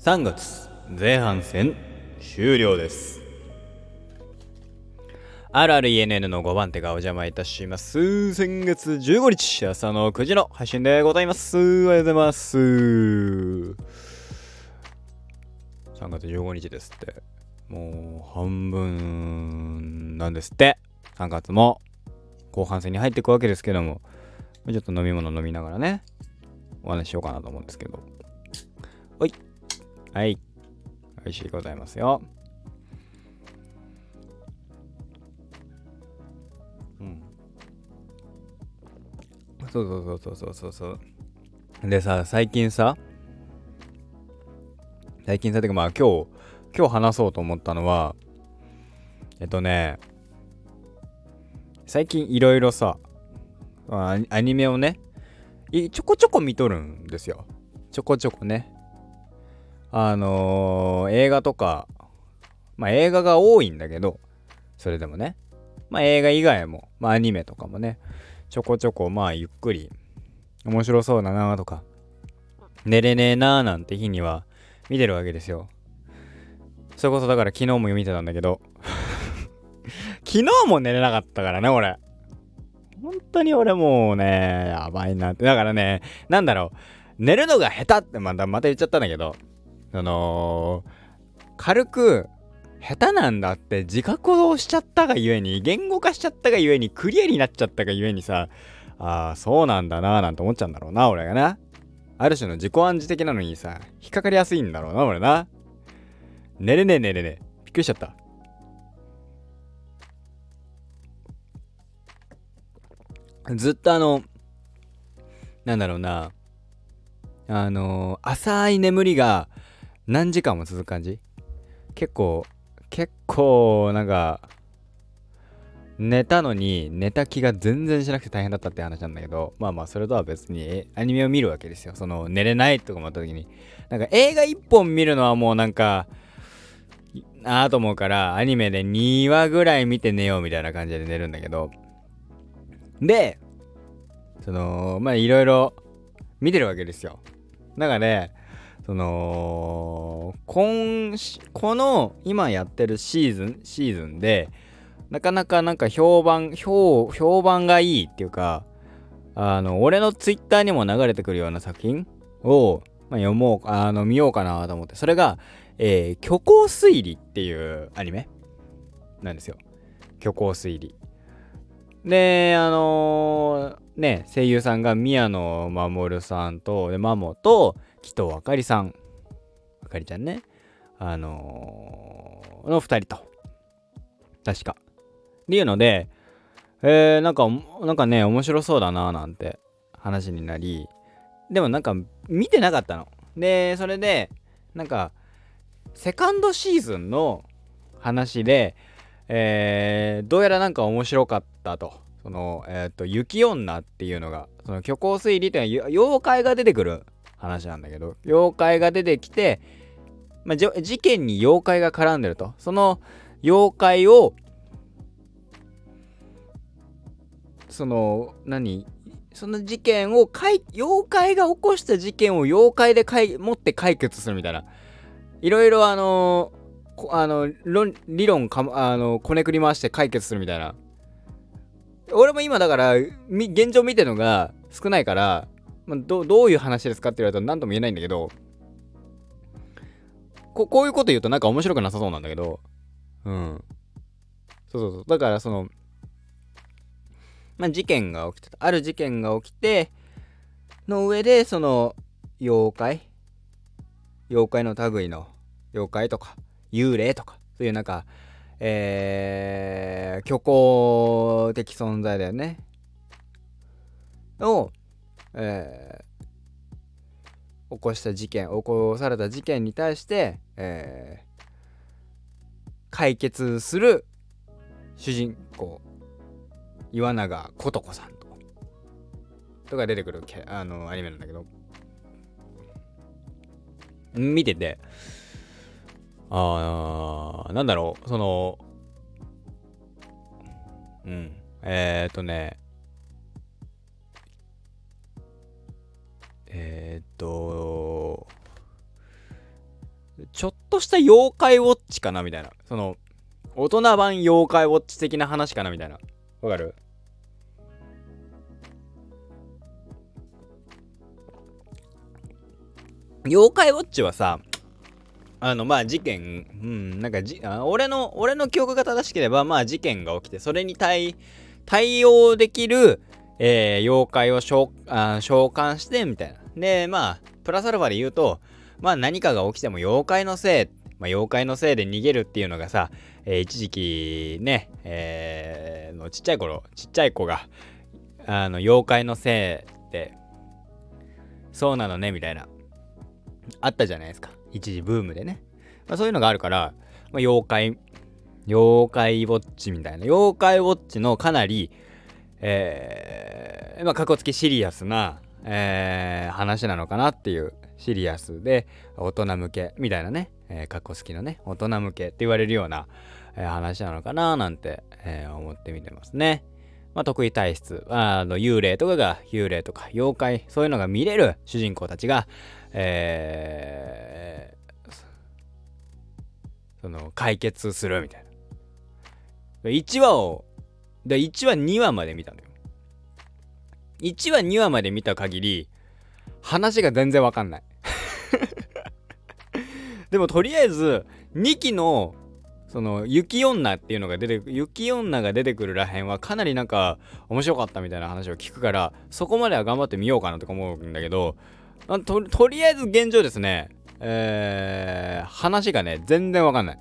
3月前半戦終了です。RRENN の5番手がお邪魔いたします。先月15日朝の9時の配信でございます。おはようございます。3月15日ですって。もう半分なんですって。3月も後半戦に入っていくわけですけども、ちょっと飲み物飲みながらね、お話ししようかなと思うんですけど。おい。はい。美味しいございますよ。うん。そうそうそうそうそうそう。でさ、最近さ、最近さ、てかまあ今日、今日話そうと思ったのは、えっとね、最近いろいろさ、アニメをね、ちょこちょこ見とるんですよ。ちょこちょこね。あのー映画とか、まあ映画が多いんだけど、それでもね。まあ映画以外も、まあアニメとかもね、ちょこちょこまあゆっくり、面白そうだなとか、寝れねえなーなんて日には見てるわけですよ。それこそだから昨日も見てたんだけど、昨日も寝れなかったからね、俺。本当に俺もうね、やばいなって。だからね、なんだろう、寝るのが下手ってまた、また言っちゃったんだけど、あの軽く、下手なんだって自覚をしちゃったがゆえに、言語化しちゃったがゆえに、クリアになっちゃったがゆえにさ、ああ、そうなんだなーなんて思っちゃうんだろうな、俺がな。ある種の自己暗示的なのにさ、引っかかりやすいんだろうな、俺な。寝れねえ寝れねえ。びっくりしちゃった。ずっとあの、なんだろうな、あの浅い眠りが何時間も続く感じ？結構、結構、なんか、寝たのに寝た気が全然しなくて大変だったって話なんだけどまあまあそれとは別にアニメを見るわけですよ。その寝れないとかもあった時に。なんか映画1本見るのはもうなんかいなあと思うからアニメで2話ぐらい見て寝ようみたいな感じで寝るんだけど。でそのまあいろいろ見てるわけですよ。だからねその今この今やってるシーズンシーズンでなかなかなんか評判評評判がいいっていうかあの俺のツイッターにも流れてくるような作品を、まあ、読もうあの見ようかなと思って。それが、えー虚構推理っていうアニメなんですよ。虚構推理。であのーね声優さんが宮野守さんとでマモと紀藤あかりさん。あかりちゃんね。あのーの2人と。確か。っていうので、えー、なんか、なんかね、面白そうだななんて。話になり、でもなんか見てなかったの。で、それで、なんか、セカンドシーズンの話で、えー、どうやらなんか面白かったと。その、えっ、と、雪女っていうのが、その虚構推理っていうのは妖怪が出てくる話なんだけど、妖怪が出てきて、まあ、じ事件に妖怪が絡んでると。その妖怪を、その何？その事件をかい妖怪が起こした事件を妖怪でかい持って解決するみたいな。いろいろあのこあの論理論かあのこねくり回して解決するみたいな。俺も今だから現状見てるのが少ないから、まあ、どどういう話ですかって言われたら何とも言えないんだけどここういうこと言うとなんか面白くなさそうなんだけどうんそうそうそうだからそのまあ、事件が起きてた。ある事件が起きて、の上で、その、妖怪？妖怪の類の、妖怪とか、幽霊とか、そういうなんか、えー、虚構的存在だよね。を、えー、起こした事件、起こされた事件に対して、えー、解決する主人公岩永琴子さんととか出てくるキャあのアニメなんだけど。見ててあーなんだろうそのうんえー、っとねえー、っとちょっとした妖怪ウォッチかなみたいな。その、大人版妖怪ウォッチ的な話かなみたいな。わかる？妖怪ウォッチはさ、あの、まあ事件、うん、なんかじあ、俺の、俺の記憶が正しければ、まあ事件が起きて、それに対、対応できる、えー、妖怪を召あ召喚して、みたいな。で、まあ、プラスアルファで言うと、まあ何かが起きても妖怪のせい、まあ妖怪のせいで逃げるっていうのがさ、えー、一時期ね、えー、のちっちゃい頃、ちっちゃい子が、あの、妖怪のせいって、そうなのね、みたいな。あったじゃないですか。一時ブームでね。まあ、そういうのがあるから、まあ、妖怪、妖怪ウォッチみたいな。妖怪ウォッチのかなり、えー、まあ、かっこつきシリアスな、えー、話なのかなっていう、シリアスで、大人向けみたいなね、えー、かっこ好きのね、大人向けって言われるような、えー、話なのかななんて、えー、思ってみてますね。まあ、得意体質、あの幽霊とかが、幽霊とか妖怪、そういうのが見れる主人公たちが、えー、その解決するみたいな。1話を、で1話2話まで見たのよ。1話2話まで見た限り、話が全然わかんない。でもとりあえず、2期の、その、雪女っていうのが出て、雪女が出てくるらへんはかなりなんか面白かったみたいな話を聞くから、そこまでは頑張ってみようかなとか思うんだけど、ととりあえず現状ですね、えー、話がね、全然わかんない。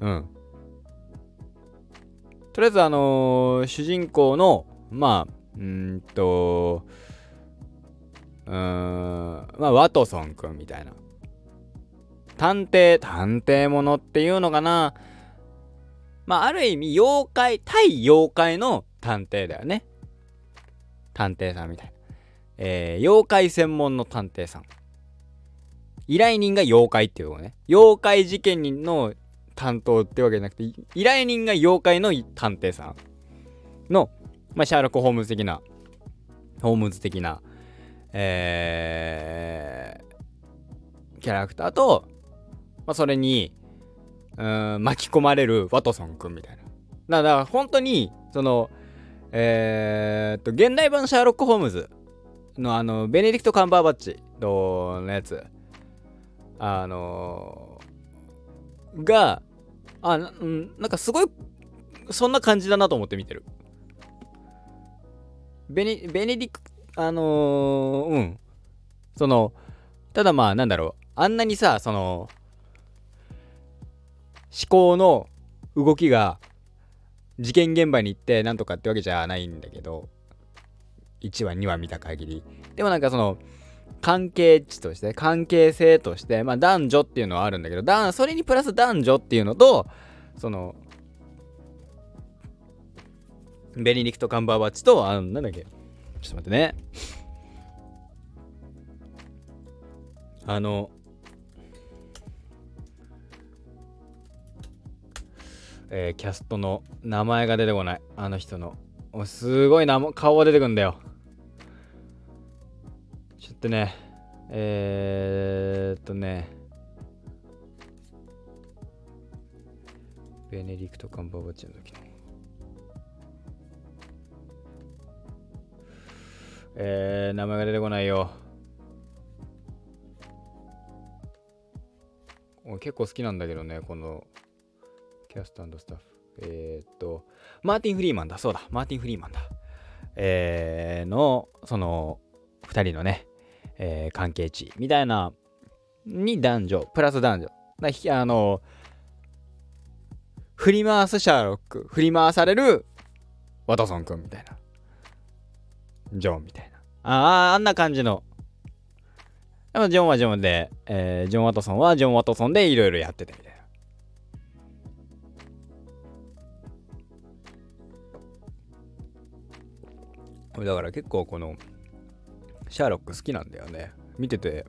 うん。とりあえず、あのー、主人公の、まあ、うんと、うーん、まあ、ワトソンくんみたいな。探偵、探偵ものっていうのかな。まあ、ある意味、妖怪、対妖怪の探偵だよね。探偵さんみたいな。えー、妖怪専門の探偵さん。依頼人が妖怪っていうのね。妖怪事件人の担当ってわけじゃなくて、依頼人が妖怪の探偵さんの、まあ、シャーロック・ホームズ的な、ホームズ的な、えー、キャラクターと、まあ、それに、うん、巻き込まれるワトソンくんみたいな。だから本当に、その、えー、と、現代版シャーロック・ホームズのあの、ベネディクト・カンバーバッチのやつ、あのー、が、あ、ななんかすごい、そんな感じだなと思って見てる。ベネベネディクあのー、うん。その、ただまあ、なんだろう。あんなにさ、その、思考の動きが事件現場に行ってなんとかってわけじゃないんだけど、1話2話見た限り。でもなんかその、関係値として、関係性として、まあ男女っていうのはあるんだけどだ、それにプラス男女っていうのと、その、ベニディクト・カンバーバッチと、あの、なんだっけ、ちょっと待ってね。あの、えー、キャストの名前が出てこない。あの人の。すごいな、顔が出てくんだよ。ちょっとね、えー、っとね、ベネディクト・カンバーバッチの時の。えー、名前が出てこないよ。結構好きなんだけどね、このキャストスタッフ。えー、っと、マーティン・フリーマンだ、そうだ、マーティン・フリーマンだ。えー、の、その、二人のね、えー、関係値みたいな、に男女、プラス男女。あの、振り回すシャーロック、振り回されるワトソン君みたいな。ジョンみたいな。ああ、あんな感じの。でもジョンはジョンで、えー、ジョン・ワトソンはジョン・ワトソンでいろいろやっててみたいな。だから結構このシャーロック好きなんだよね。見てて。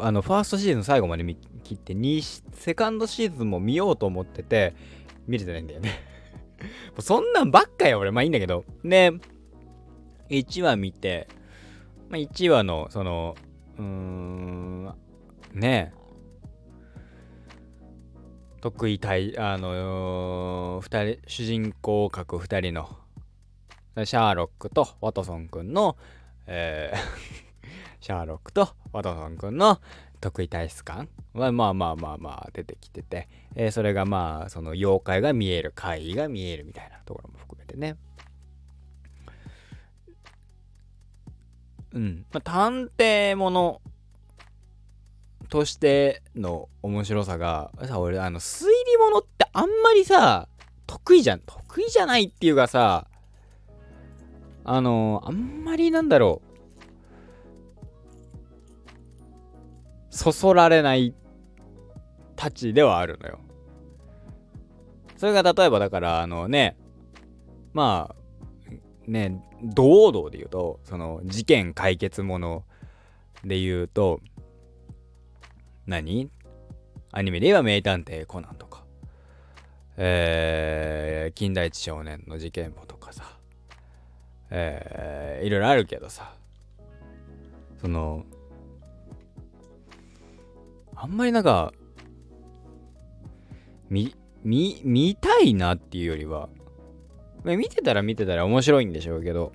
あの、ファーストシーズン最後まで見切って、セカンドシーズンも見ようと思ってて、見れてないんだよねそんなんばっかよ、俺。まあいいんだけど。で、1話見て、まあ、1話の、その、うーん、ね得意対あの2人主人公を描く2人のシャーロックとワトソンくんの、えー シャーロックとワトソンくんの得意体質感はまあまあまあまあ出てきてて、えー、それがまあその妖怪が見える怪異が見えるみたいなところも含めてね。うん、まあ、探偵ものとしての面白さがさ俺あの推理物ってあんまりさ得意じゃん得意じゃないっていうかさあのあんまりなんだろう。そそられないたちではあるのよ。それが例えばだからあのねまあね堂々で言うとその事件解決もので言うと何？アニメで言えば名探偵コナンとか。えー、金田一少年の事件簿とかさ。えー、いろいろあるけどさ。そのあんまりなんか、見、見、見たいなっていうよりは、見てたら見てたら面白いんでしょうけど、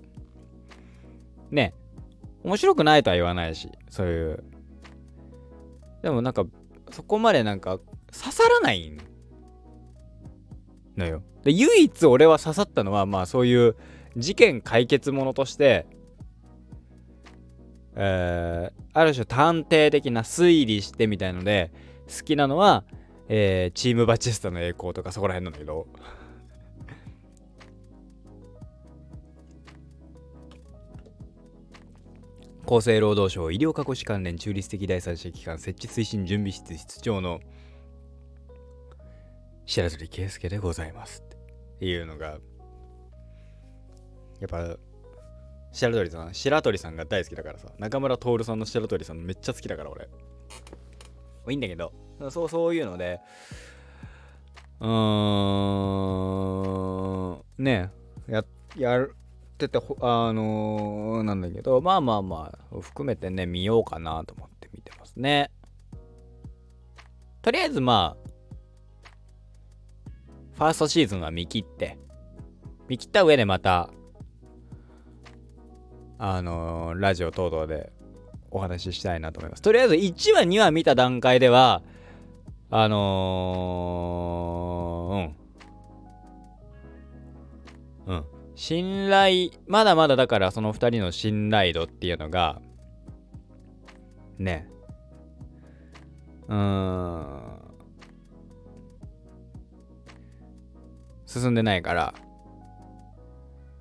ね、面白くないとは言わないし、そういう。でもなんか、そこまでなんか刺さらないのよ。で、唯一俺は刺さったのは、まあそういう事件解決ものとして、えー、ある種探偵的な推理してみたいので好きなのは、えー、チームバチスタの栄光とかそこら辺なんだけど。厚生労働省医療過去士関連中立的第三者機関設置推進準備室室長の白鳥圭介でございますっていうのがやっぱ白鳥さん白鳥さんが大好きだからさ。中村徹さんの白鳥さんめっちゃ好きだから俺。いいんだけど。そうそういうので。うーん。ねややっててあのー、なんだけど。まあまあまあ含めてね見ようかなと思って見てますね。とりあえずまあファーストシーズンは見切って。見切った上でまたあのー、ラジオ等々でお話ししたいなと思います。とりあえず1話2話見た段階では、あのー、うん。うん。信頼、まだまだだからその2人の信頼度っていうのが、ね。うん。進んでないから、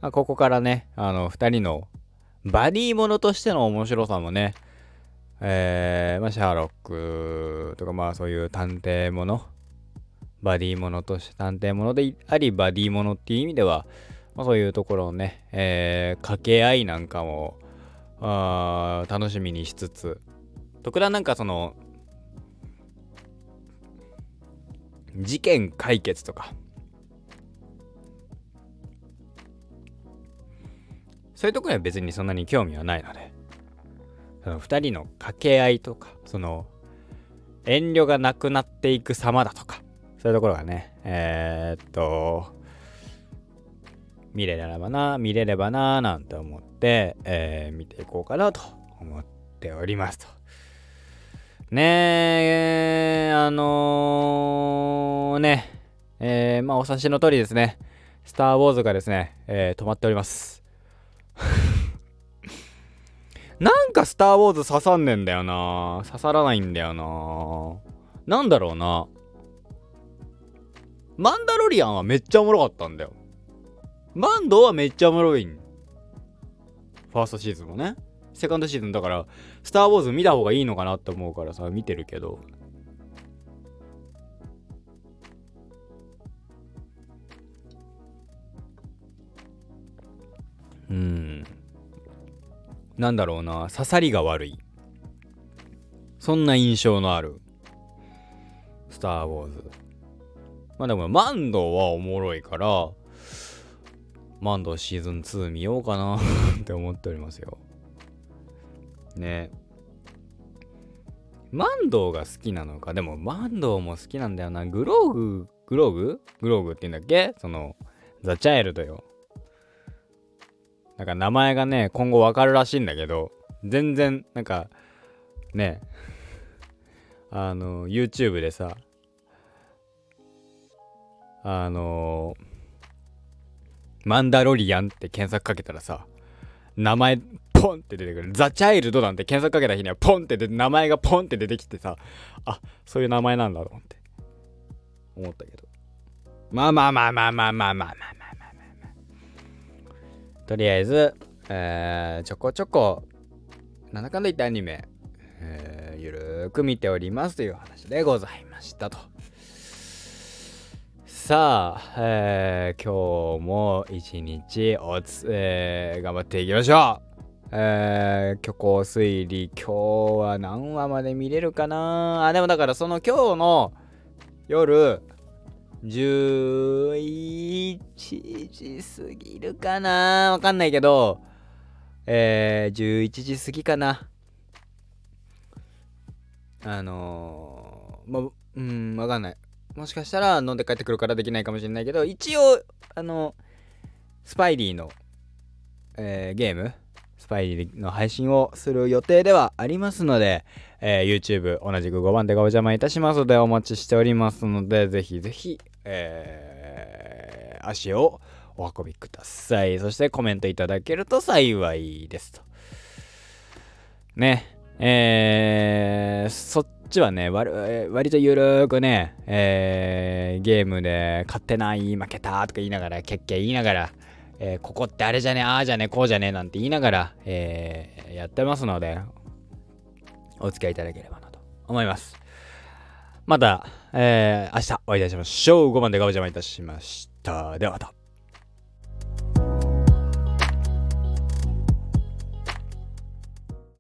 あここからね、あの、2人のバディものとしての面白さもね、えー、まあ、シャーロックとか、まあそういう探偵もの、バディものとして探偵ものであり、バディものっていう意味では、まあ、そういうところをね、えー、掛け合いなんかも、あ楽しみにしつつ、特段なんかその、事件解決とか、そういうとこには別にそんなに興味はないので、その2人の掛け合いとか、その、遠慮がなくなっていく様だとか、そういうところがね、えー、っと、見れればな、見れればな、なんて思って、えー、見ていこうかなと思っておりますと。ねえ、あのー、ね、えー、まあお察しの通りですね、スター・ウォーズがですね、えー、止まっております。なんかスター・ウォーズ刺さんねんだよな刺さらないんだよななんだろうなマンダロリアンはめっちゃおもろかったんだよ。マンドはめっちゃおもろいん。ファーストシーズンもね。セカンドシーズンだから、スター・ウォーズ見た方がいいのかなって思うからさ、見てるけど。うん。なんだろうな、刺さりが悪い。そんな印象のある、スター・ウォーズ。まあでも、マンドはおもろいから、マンドシーズン2見ようかな って思っておりますよ。ね。マンドウが好きなのかでもマンドウも好きなんだよなグローググローグ？グローグって言うんだっけ？そのザ・チャイルドよなんか名前がね今後わかるらしいんだけど全然なんかねあの YouTube でさあのマンダロリアンって検索かけたらさ名前ポンって出てくる。ザ・チャイルドなんて検索かけた日にはポンって出て、名前がポンって出てきてさ、あ、そういう名前なんだと思って。思ったけど。まあまあまあまあまあまあまあまあ。とりあえず、えー、ちょこちょこ、なんだかんだ言ってアニメ、えー、ゆるーく見ておりますという話でございましたと。さあ、えー、今日も一日おつ、えー、頑張っていきましょうえー、虚構推理今日は何話まで見れるかな？あでもだからその今日の夜11時過ぎるかな。わかんないけどえー、11時過ぎかな。あのー、まうんわかんない。もしかしたら飲んで帰ってくるからできないかもしれないけど一応あのスパイリーの、えー、ゲームスパイリーの配信をする予定ではありますので、えー、YouTube 同じく5番でご邪魔いたしますのでお待ちしておりますのでぜひぜひ、えー、足をお運びください。そしてコメントいただけると幸いですと。ね。えー、そっちはね、割とゆるくね、えー、ゲームで勝ってない、負けたとか言いながら、ケッケ言いながら、えー、ここってあれじゃねああじゃねこうじゃねなんて言いながら、えー、やってますので、お付き合いいただければなと思います。また、えー、明日お会いいたしましょう。5番でガブジャマいたしました。ではまた。